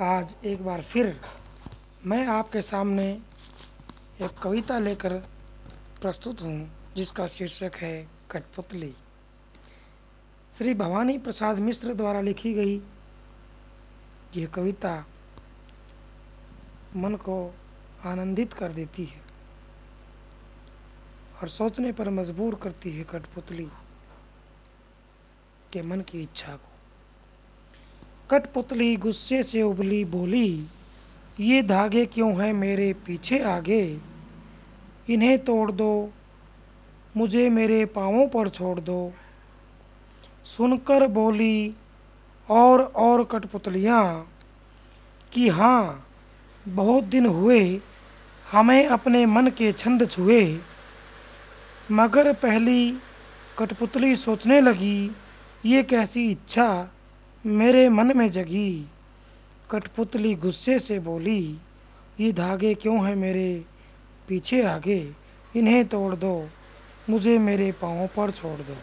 आज एक बार फिर मैं आपके सामने एक कविता लेकर प्रस्तुत हूँ, जिसका शीर्षक है कठपुतली। श्री भवानी प्रसाद मिश्र द्वारा लिखी गई यह कविता मन को आनंदित कर देती है और सोचने पर मजबूर करती है कठपुतली के मन की इच्छा को। कठपुतली गुस्से से उबली बोली, ये धागे क्यों हैं मेरे पीछे आगे? इन्हें तोड़ दो, मुझे मेरे पाँवों पर छोड़ दो। सुनकर बोली और और कठपुतलियाँ कि हाँ बहुत दिन हुए हमें अपने मन के छंद छुए, मगर पहली कठपुतली सोचने लगी, ये कैसी इच्छा मेरे मन में जगी। कठपुतली गुस्से से बोली, ये धागे क्यों हैं मेरे? पीछे आगे, इन्हें तोड़ दो। मुझे मेरे पाँव पर छोड़ दो।